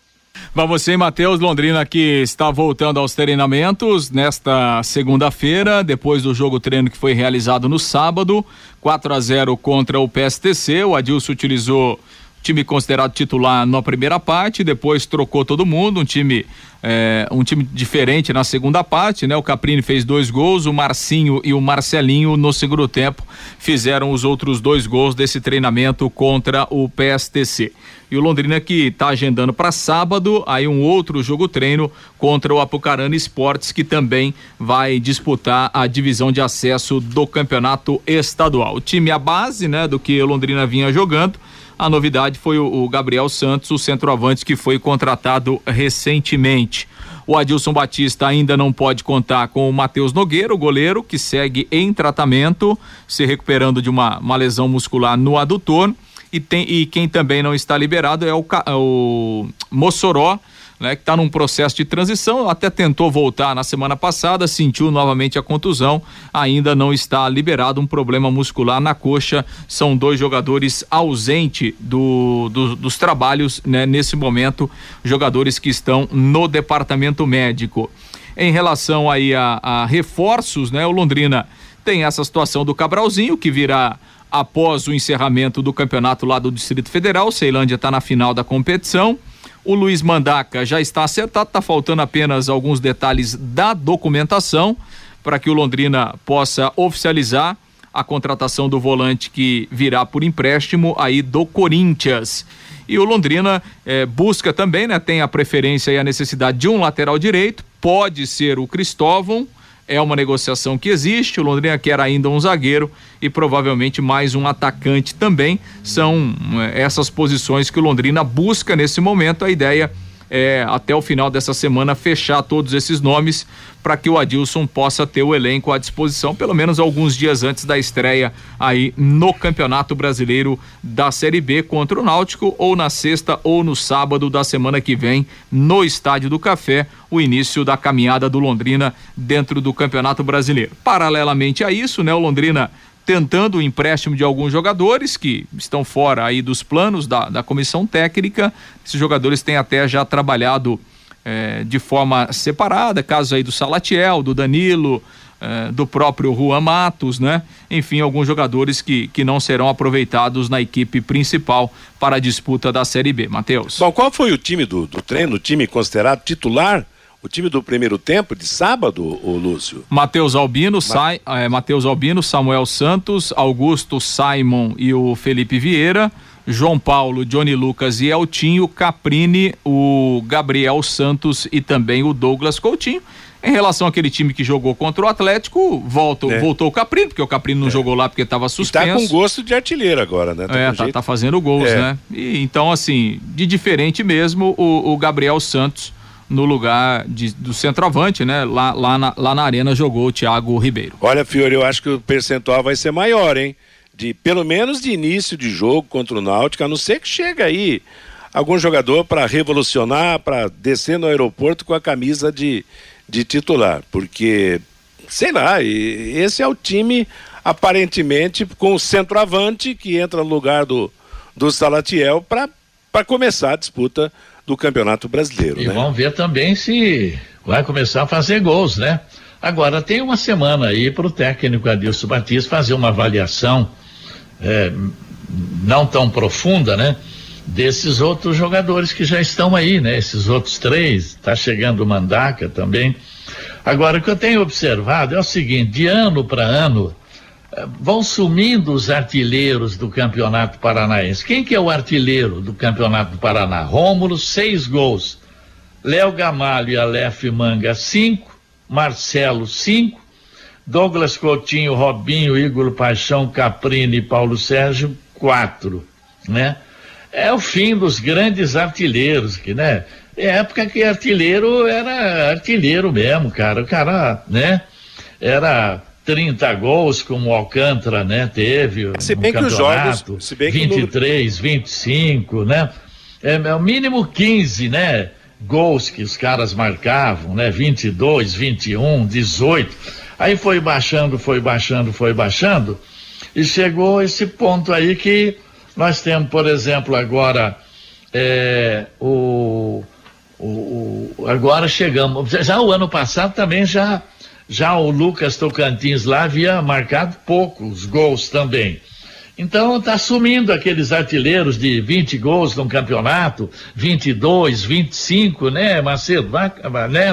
Vamos sim, Matheus Londrina que está voltando aos treinamentos nesta segunda-feira, depois do jogo treino que foi realizado no sábado, 4 a 0 contra o PSTC. O Adilson utilizou time considerado titular na primeira parte, depois trocou todo mundo, um time é, um time diferente na segunda parte, né? O Caprini fez dois gols, o Marcinho e o Marcelinho no segundo tempo fizeram os outros dois gols desse treinamento contra o PSTC. E o Londrina que está agendando para sábado, aí um outro jogo treino contra o Apucarana Esportes, que também vai disputar a divisão de acesso do campeonato estadual. O time a base, né, do que o Londrina vinha jogando a novidade foi o, Gabriel Santos, o centroavante que foi contratado recentemente. O Adilson Batista ainda não pode contar com o Matheus Nogueira, o goleiro, que segue em tratamento, se recuperando de uma, uma lesão muscular no adutor. E, tem, e quem também não está liberado é o, o Mossoró, né, que está num processo de transição, até tentou voltar na semana passada, sentiu novamente a contusão, ainda não está liberado um problema muscular na coxa. São dois jogadores ausentes do, do, dos trabalhos né, nesse momento, jogadores que estão no departamento médico. Em relação aí a, a reforços, né, o Londrina tem essa situação do Cabralzinho que virá após o encerramento do campeonato lá do Distrito Federal. Ceilândia está na final da competição. O Luiz Mandaca já está acertado, está faltando apenas alguns detalhes da documentação para que o Londrina possa oficializar a contratação do volante que virá por empréstimo aí do Corinthians. E o Londrina eh, busca também, né? Tem a preferência e a necessidade de um lateral direito, pode ser o Cristóvão é uma negociação que existe. O Londrina quer ainda um zagueiro e provavelmente mais um atacante também. São é, essas posições que o Londrina busca nesse momento. A ideia é, até o final dessa semana, fechar todos esses nomes para que o Adilson possa ter o elenco à disposição, pelo menos alguns dias antes da estreia aí no Campeonato Brasileiro da Série B contra o Náutico, ou na sexta ou no sábado da semana que vem, no Estádio do Café, o início da caminhada do Londrina dentro do Campeonato Brasileiro. Paralelamente a isso, né, o Londrina tentando o empréstimo de alguns jogadores que estão fora aí dos planos da, da comissão técnica. Esses jogadores têm até já trabalhado eh, de forma separada, casos aí do Salatiel, do Danilo, eh, do próprio Juan Matos, né? Enfim, alguns jogadores que, que não serão aproveitados na equipe principal para a disputa da Série B. Matheus. Bom, qual foi o time do, do treino, o time considerado titular o time do primeiro tempo de sábado, o Lúcio? Matheus Albino, Ma... Sai, é, Matheus Albino, Samuel Santos, Augusto Simon e o Felipe Vieira. João Paulo, Johnny Lucas e Eltinho, Caprini, o Gabriel Santos e também o Douglas Coutinho. Em relação àquele time que jogou contra o Atlético, volta, é. voltou o Caprino, porque o Caprino não é. jogou lá porque estava suspenso. E tá com gosto de artilheiro agora, né? Tá é, tá, tá, fazendo gols, é. né? E, então, assim, de diferente mesmo, o, o Gabriel Santos no lugar de, do centroavante, né? Lá, lá, na, lá na arena jogou o Thiago Ribeiro. Olha, Fiore, eu acho que o percentual vai ser maior, hein? De pelo menos de início de jogo contra o Náutico, a não ser que chega aí algum jogador para revolucionar, para descer no aeroporto com a camisa de, de titular, porque sei lá, esse é o time aparentemente com o centroavante que entra no lugar do, do Salatiel para começar a disputa do Campeonato Brasileiro. E né? vamos ver também se vai começar a fazer gols, né? Agora, tem uma semana aí para o técnico Adilson Batista fazer uma avaliação é, não tão profunda, né? Desses outros jogadores que já estão aí, né? Esses outros três, está chegando o Mandaca também. Agora, o que eu tenho observado é o seguinte: de ano para ano, vão sumindo os artilheiros do Campeonato Paranaense. Quem que é o artilheiro do Campeonato do Paraná? Rômulo, seis gols. Léo Gamalho e Aleph Manga, cinco. Marcelo, cinco. Douglas Coutinho, Robinho, Igor Paixão, Caprini e Paulo Sérgio, quatro, né? É o fim dos grandes artilheiros, que, né? É época que artilheiro era artilheiro mesmo, cara. O cara, né? Era 30 gols, como o Alcântara, né, teve se bem que os jogos, se bem 23, que 25, né? É, é o mínimo 15, né? Gols que os caras marcavam, né? 22, 21, 18. Aí foi baixando, foi baixando, foi baixando e chegou esse ponto aí que nós temos, por exemplo, agora é, o, o, o agora chegamos, já o ano passado também já já o Lucas Tocantins lá havia marcado poucos gols também. Então está sumindo aqueles artilheiros de 20 gols no campeonato, 22, 25, né, Macedo? Vai, né,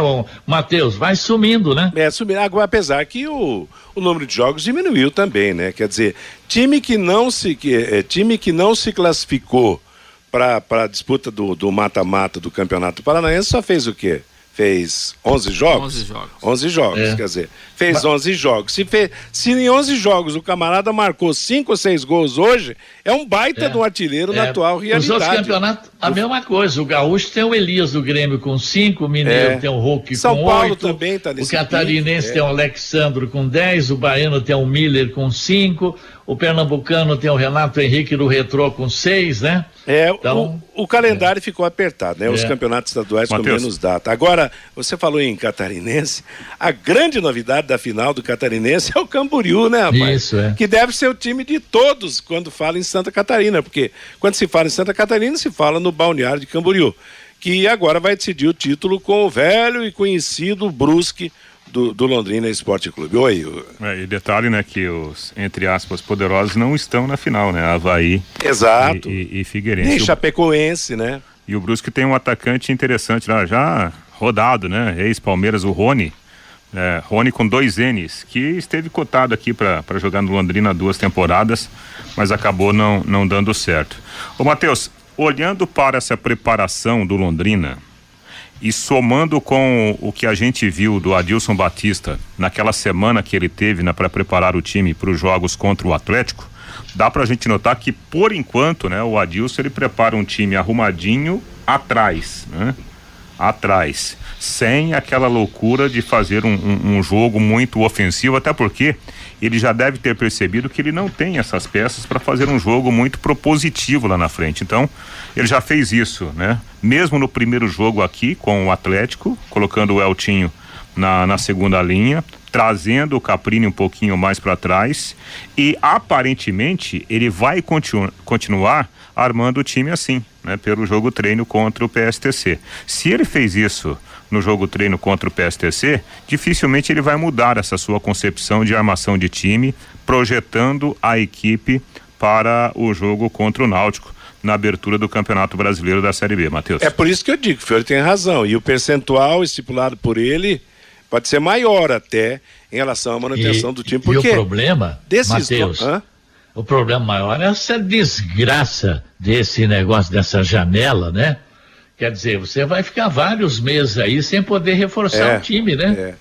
Matheus? Vai sumindo, né? É, sumindo. Apesar que o, o número de jogos diminuiu também, né? Quer dizer, time que não se, que, é, time que não se classificou para a disputa do mata-mata do, do Campeonato Paranaense só fez o quê? Fez 11 jogos? 11 jogos. 11 jogos, é. quer dizer, fez Mas... 11 jogos. Se, fez, se em 11 jogos o camarada marcou 5 ou 6 gols hoje, é um baita é. do artilheiro é. na atual realidade. Os outros campeonatos, a mesma coisa. O Gaúcho tem o Elias do Grêmio com 5, o Mineiro é. tem o Hulk São com 8. São Paulo também está nesse O Catarinense é. tem o Alexandro com 10, o Baiano tem o Miller com 5, o Pernambucano tem o Renato Henrique do Retrô com 6, né? É, então, o, o calendário é. ficou apertado, né? Os é. campeonatos estaduais Mateus. com menos data. Agora, você falou em catarinense, a grande novidade da final do catarinense é o Camboriú, né, rapaz? Isso, é. Que deve ser o time de todos quando fala em Santa Catarina, porque quando se fala em Santa Catarina, se fala no balneário de Camboriú, que agora vai decidir o título com o velho e conhecido Brusque, do, do, Londrina Esporte Clube. Oi. É, e detalhe, né, que os, entre aspas, poderosos não estão na final, né? Havaí Exato. E, e, e Figueirense. Nem Chapecoense, né? E o Brusque tem um atacante interessante lá, já rodado, né? Ex-Palmeiras, o Rony. É, Rony com dois N's, que esteve cotado aqui para jogar no Londrina duas temporadas, mas acabou não, não dando certo. Ô Matheus, olhando para essa preparação do Londrina, e somando com o que a gente viu do Adilson Batista naquela semana que ele teve né, para preparar o time para os jogos contra o Atlético, dá para a gente notar que por enquanto, né, o Adilson ele prepara um time arrumadinho atrás, né? Atrás, sem aquela loucura de fazer um, um, um jogo muito ofensivo, até porque ele já deve ter percebido que ele não tem essas peças para fazer um jogo muito propositivo lá na frente. Então, ele já fez isso, né? Mesmo no primeiro jogo aqui com o Atlético, colocando o Eltinho na, na segunda linha, trazendo o Caprini um pouquinho mais para trás e aparentemente ele vai continu continuar armando o time assim, né? Pelo jogo treino contra o PSTC. Se ele fez isso no jogo treino contra o PSTC, dificilmente ele vai mudar essa sua concepção de armação de time, projetando a equipe para o jogo contra o Náutico na abertura do Campeonato Brasileiro da Série B, Matheus. É por isso que eu digo, o Fiore tem razão. E o percentual estipulado por ele pode ser maior até em relação à manutenção e, do time. Porque e o problema, desses Mateus, o problema maior é essa desgraça desse negócio, dessa janela, né? Quer dizer, você vai ficar vários meses aí sem poder reforçar é, o time, né? É.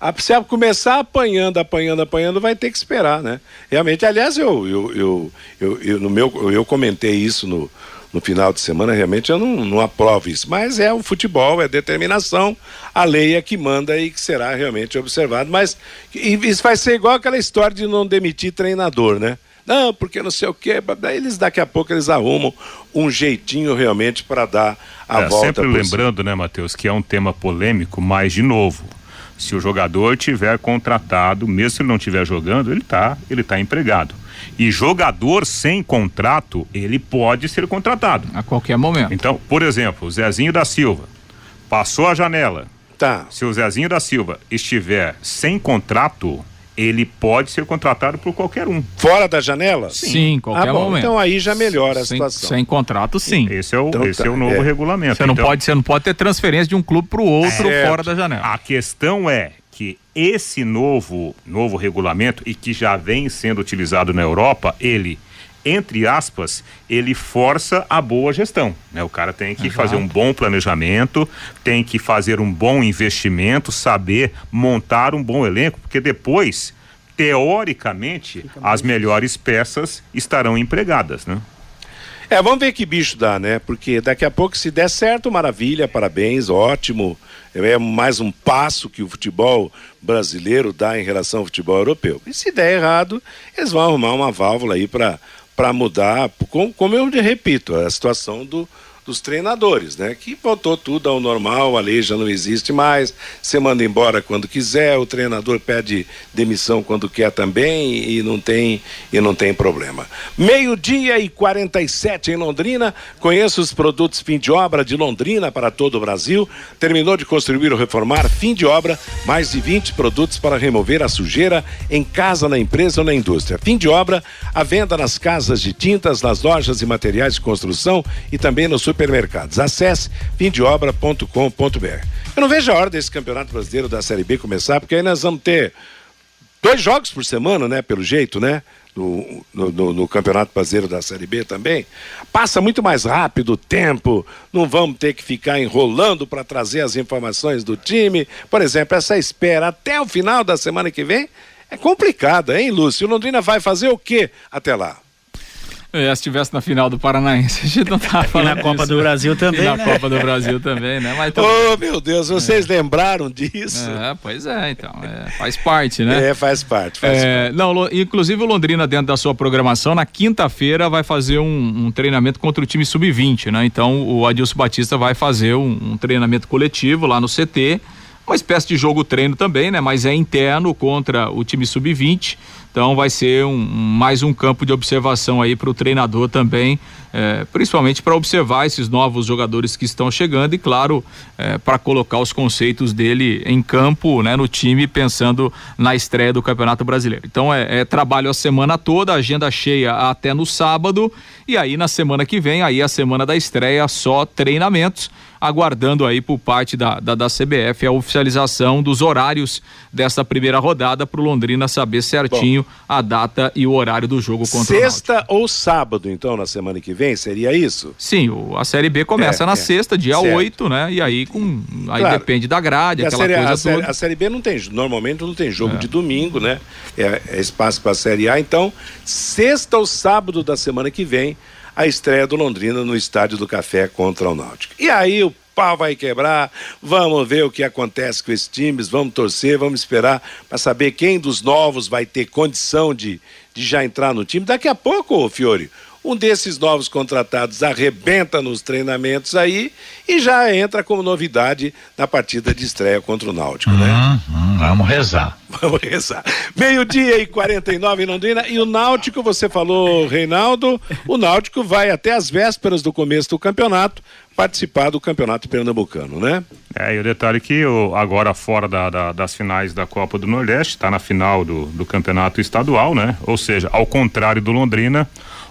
Ah, se começar apanhando, apanhando, apanhando, vai ter que esperar, né? Realmente, aliás, eu, eu, eu, eu no meu, eu comentei isso no, no final de semana, realmente eu não, não aprovo isso. Mas é o futebol, é determinação, a lei é que manda e que será realmente observado. Mas isso vai ser igual aquela história de não demitir treinador, né? Não, porque não sei o quê. Eles daqui a pouco eles arrumam um jeitinho realmente para dar a é, volta. Sempre lembrando, né, Matheus, que é um tema polêmico, mas de novo, se o jogador tiver contratado, mesmo se ele não estiver jogando, ele tá, ele tá empregado. E jogador sem contrato, ele pode ser contratado. A qualquer momento. Então, por exemplo, o Zezinho da Silva passou a janela. Tá. Se o Zezinho da Silva estiver sem contrato, ele pode ser contratado por qualquer um. Fora da janela? Sim, sim qualquer ah, bom, momento. Então aí já melhora a sem, situação. Sem contrato, sim. Esse é o, então, esse tá, é o novo é. regulamento. Você não, então, pode, você não pode ter transferência de um clube para o outro é. fora da janela. A questão é esse novo, novo regulamento, e que já vem sendo utilizado na Europa, ele entre aspas, ele força a boa gestão. Né? O cara tem que Exato. fazer um bom planejamento, tem que fazer um bom investimento, saber montar um bom elenco, porque depois, teoricamente, as melhores peças estarão empregadas, né? É, vamos ver que bicho dá, né? Porque daqui a pouco, se der certo, maravilha, parabéns, ótimo. É mais um passo que o futebol brasileiro dá em relação ao futebol europeu. E se der errado, eles vão arrumar uma válvula aí para mudar, como, como eu repito, a situação do, dos treinadores, né? Que voltou tudo ao normal, a lei já não existe mais, você manda embora quando quiser, o treinador pede demissão quando quer também e não tem e não tem problema. Meio-dia e 47 em Londrina, conheça os produtos fim de obra de Londrina para todo o Brasil. Terminou de construir ou reformar, fim de obra, mais de 20 produtos para remover a sujeira em casa, na empresa ou na indústria. Fim de obra, a venda nas casas de tintas, nas lojas e materiais de construção e também no supermercados. Acesse fimdeobra.com.br. Eu não vejo a hora desse Campeonato Brasileiro da Série B começar, porque aí nós vamos ter dois jogos por semana, né? Pelo jeito, né? No, no, no, Campeonato Brasileiro da Série B também. Passa muito mais rápido o tempo, não vamos ter que ficar enrolando para trazer as informações do time. Por exemplo, essa espera até o final da semana que vem é complicada, hein, Lúcio? O Londrina vai fazer o quê até lá? É, se estivesse na final do Paranaense, a gente não tava falando. E na Copa disso. do Brasil também. E na né? Copa do Brasil também, né? Mas tô... Oh, meu Deus, vocês é. lembraram disso? É, pois é, então. É, faz parte, né? É, faz parte. Faz é, parte. Não, inclusive o Londrina, dentro da sua programação, na quinta-feira vai fazer um, um, treinamento contra o time sub-20, né? Então o Adilson Batista vai fazer um, um treinamento coletivo lá no CT uma espécie de jogo treino também, né? Mas é interno contra o time sub-20. Então vai ser um, mais um campo de observação aí para o treinador também, é, principalmente para observar esses novos jogadores que estão chegando e, claro, é, para colocar os conceitos dele em campo, né, no time, pensando na estreia do Campeonato Brasileiro. Então é, é trabalho a semana toda, agenda cheia até no sábado e aí na semana que vem, aí a semana da estreia, só treinamentos aguardando aí por parte da, da, da CBF a oficialização dos horários dessa primeira rodada para o Londrina saber certinho A data e o horário do jogo contra sexta ou sábado, então, na semana que vem, seria isso? Sim, o, a Série B começa é, na é. sexta, dia certo. 8, né? E aí com aí claro. depende da grade, aquela série, coisa a série, a série, B não tem, normalmente não tem jogo é. de domingo, né? É, é espaço para a Série A, então, sexta ou sábado da semana que vem, a estreia do Londrina no Estádio do Café contra o Náutico. E aí o pau vai quebrar, vamos ver o que acontece com esses times, vamos torcer, vamos esperar para saber quem dos novos vai ter condição de, de já entrar no time. Daqui a pouco, Fiore, um desses novos contratados arrebenta nos treinamentos aí e já entra como novidade na partida de estreia contra o Náutico, né? Hum, hum, vamos rezar. Vamos rezar. Meio-dia e 49 em Londrina. E o Náutico, você falou, Reinaldo, o Náutico vai até as vésperas do começo do campeonato participar do campeonato pernambucano, né? É, e o detalhe que o, agora fora da, da, das finais da Copa do Nordeste, está na final do, do campeonato estadual, né? Ou seja, ao contrário do Londrina,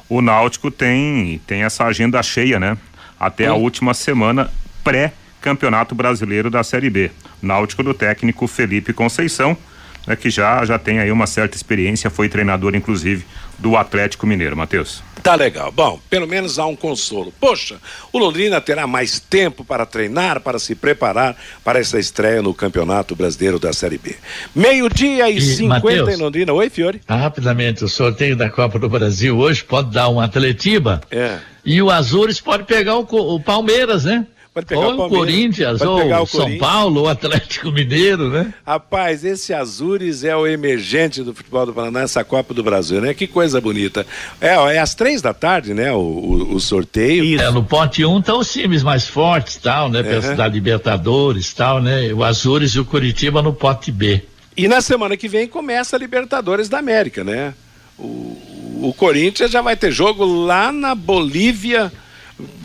o Náutico tem, tem essa agenda cheia, né? Até a última semana pré-campeonato brasileiro da Série B. Náutico do técnico Felipe Conceição né, que já, já tem aí uma certa experiência, foi treinador, inclusive, do Atlético Mineiro, Matheus. Tá legal. Bom, pelo menos há um consolo. Poxa, o Londrina terá mais tempo para treinar, para se preparar para essa estreia no Campeonato Brasileiro da Série B. Meio-dia e, e 50 em Londrina. Oi, Fiore. Rapidamente, o sorteio da Copa do Brasil hoje pode dar um Atletiba. É. E o Azures pode pegar o, o Palmeiras, né? Pode pegar ou o, Corinthians, ou o São Paulo, ou Atlético Mineiro, né? Rapaz, esse Azures é o emergente do futebol do Paraná, essa Copa do Brasil, né? Que coisa bonita. É, é às três da tarde, né? O, o, o sorteio. Isso. É, no pote 1 um, estão os times mais fortes, tal, né? Uhum. Da Libertadores, tal, né? O Azures e o Curitiba no pote B. E na semana que vem começa a Libertadores da América, né? O, o Corinthians já vai ter jogo lá na Bolívia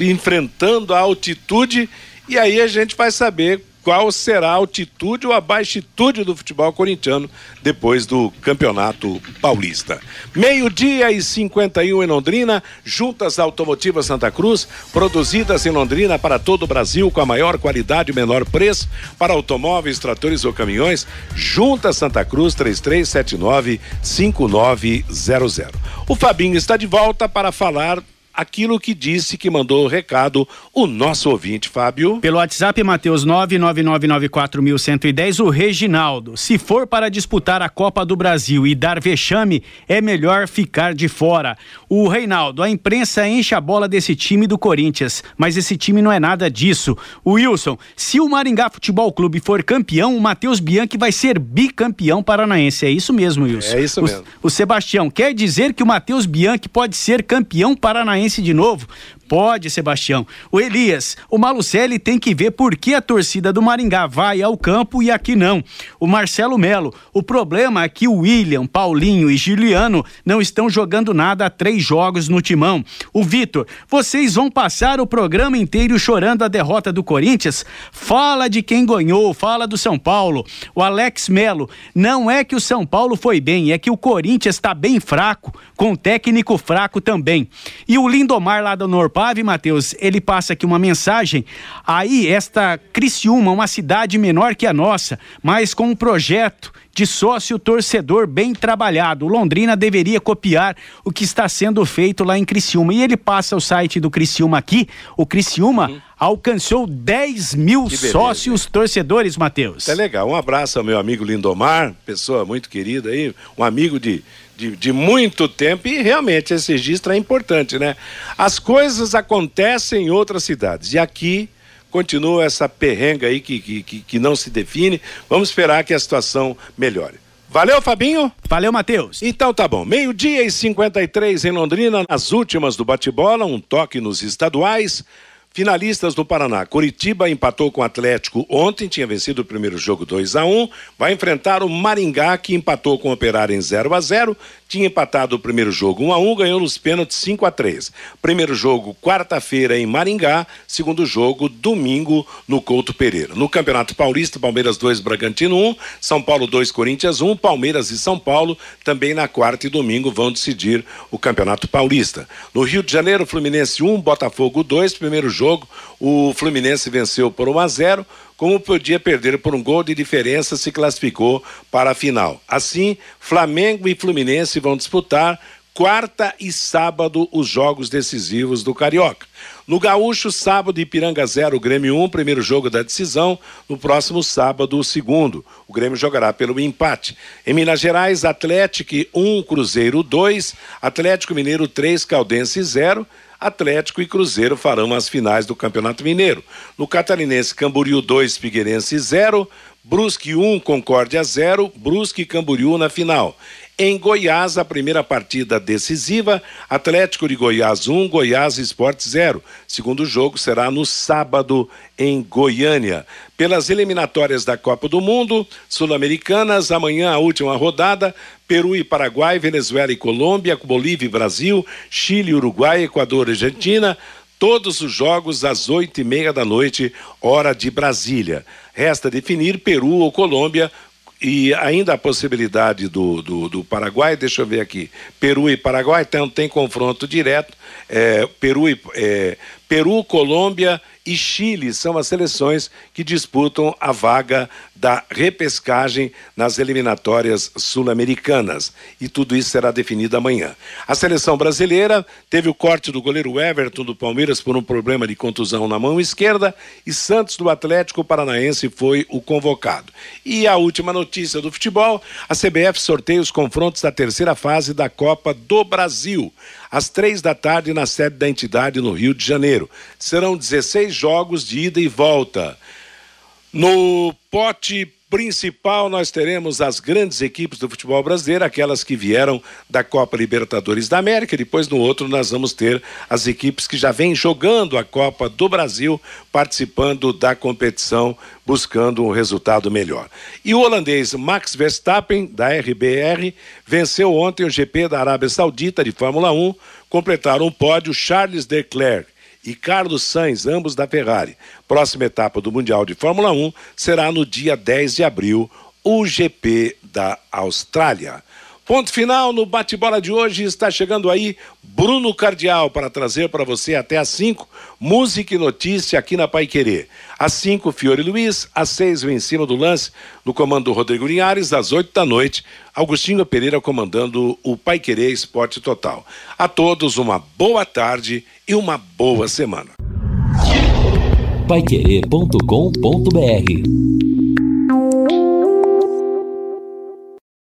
enfrentando a altitude, e aí a gente vai saber qual será a altitude ou a baixitude do futebol corintiano depois do Campeonato Paulista. Meio-dia e 51 em Londrina, juntas automotivas Santa Cruz, produzidas em Londrina para todo o Brasil com a maior qualidade e menor preço para automóveis, tratores ou caminhões. Juntas Santa Cruz 3379 5900. O Fabinho está de volta para falar aquilo que disse que mandou o recado o nosso ouvinte, Fábio. Pelo WhatsApp, Mateus 99994110, o Reginaldo. Se for para disputar a Copa do Brasil e dar vexame, é melhor ficar de fora. O Reinaldo, a imprensa enche a bola desse time do Corinthians, mas esse time não é nada disso. O Wilson, se o Maringá Futebol Clube for campeão, o Matheus Bianchi vai ser bicampeão paranaense. É isso mesmo, Wilson. É isso mesmo. O, o Sebastião, quer dizer que o Matheus Bianchi pode ser campeão paranaense de novo? Pode, Sebastião. O Elias, o Malucelli tem que ver por que a torcida do Maringá vai ao campo e aqui não. O Marcelo Melo, o problema é que o William, Paulinho e Juliano não estão jogando nada há três jogos no timão. O Vitor, vocês vão passar o programa inteiro chorando a derrota do Corinthians? Fala de quem ganhou, fala do São Paulo. O Alex Melo, não é que o São Paulo foi bem, é que o Corinthians está bem fraco, com técnico fraco também. E o Lindomar lá do Norte Pave, Matheus, ele passa aqui uma mensagem. Aí, esta Criciúma, uma cidade menor que a nossa, mas com um projeto de sócio torcedor bem trabalhado. O Londrina deveria copiar o que está sendo feito lá em Criciúma. E ele passa o site do Criciúma aqui. O Criciúma uhum. alcançou 10 mil sócios torcedores, Matheus. É legal. Um abraço ao meu amigo Lindomar, pessoa muito querida aí, um amigo de de, de muito tempo e realmente esse registro é importante, né? As coisas acontecem em outras cidades e aqui continua essa perrenga aí que, que, que não se define. Vamos esperar que a situação melhore. Valeu, Fabinho? Valeu, Matheus. Então tá bom. Meio-dia e 53 em Londrina, as últimas do bate-bola, um toque nos estaduais. Finalistas do Paraná. Curitiba empatou com o Atlético ontem, tinha vencido o primeiro jogo 2 a 1 Vai enfrentar o Maringá, que empatou com o Operário em 0 a 0 Tinha empatado o primeiro jogo 1 a 1 ganhou nos pênaltis 5 a 3 Primeiro jogo, quarta-feira, em Maringá. Segundo jogo, domingo, no Couto Pereira. No Campeonato Paulista, Palmeiras 2, Bragantino 1, São Paulo 2, Corinthians 1, Palmeiras e São Paulo também na quarta e domingo vão decidir o Campeonato Paulista. No Rio de Janeiro, Fluminense 1, Botafogo 2, primeiro jogo jogo, o Fluminense venceu por 1 a 0, como podia perder por um gol de diferença, se classificou para a final. Assim, Flamengo e Fluminense vão disputar quarta e sábado os jogos decisivos do Carioca. No Gaúcho, sábado, Ipiranga 0, Grêmio 1, um, primeiro jogo da decisão. No próximo sábado, o segundo. O Grêmio jogará pelo empate. Em Minas Gerais, Atlético 1, um, Cruzeiro 2, Atlético Mineiro 3, Caldense 0. Atlético e Cruzeiro farão as finais do Campeonato Mineiro. No Catarinense, Camboriú 2, Figueirense 0, Brusque 1, Concórdia 0, Brusque e Camboriú na final. Em Goiás, a primeira partida decisiva, Atlético de Goiás 1, Goiás Esporte 0. Segundo jogo será no sábado em Goiânia. Pelas eliminatórias da Copa do Mundo, Sul-Americanas, amanhã a última rodada, Peru e Paraguai, Venezuela e Colômbia, Bolívia e Brasil, Chile, Uruguai, Equador e Argentina, todos os jogos às oito e meia da noite, hora de Brasília. Resta definir Peru ou Colômbia e ainda a possibilidade do, do, do, Paraguai, deixa eu ver aqui, Peru e Paraguai, então tem confronto direto, é, Peru, e, é, Peru, Colômbia e Chile são as seleções que disputam a vaga da repescagem nas eliminatórias sul-americanas. E tudo isso será definido amanhã. A seleção brasileira teve o corte do goleiro Everton do Palmeiras por um problema de contusão na mão esquerda e Santos do Atlético Paranaense foi o convocado. E a última notícia do futebol: a CBF sorteia os confrontos da terceira fase da Copa do Brasil às três da tarde na sede da entidade no Rio de Janeiro. Serão 16 jogos de ida e volta. No pote principal, nós teremos as grandes equipes do futebol brasileiro, aquelas que vieram da Copa Libertadores da América. Depois, no outro, nós vamos ter as equipes que já vêm jogando a Copa do Brasil, participando da competição, buscando um resultado melhor. E o holandês Max Verstappen, da RBR, venceu ontem o GP da Arábia Saudita de Fórmula 1, completaram o pódio Charles Leclerc e Carlos Sainz, ambos da Ferrari. Próxima etapa do Mundial de Fórmula 1 será no dia 10 de abril, o GP da Austrália. Ponto final no bate-bola de hoje. Está chegando aí Bruno Cardial para trazer para você até às 5 música e notícia aqui na Pai Querer. Às 5, Fiore Luiz. Às 6, o Cima do Lance, no comando do Rodrigo Linhares. Às 8 da noite, Augustinho Pereira comandando o Pai Querer Esporte Total. A todos uma boa tarde e uma boa semana. Paiquerê.com.br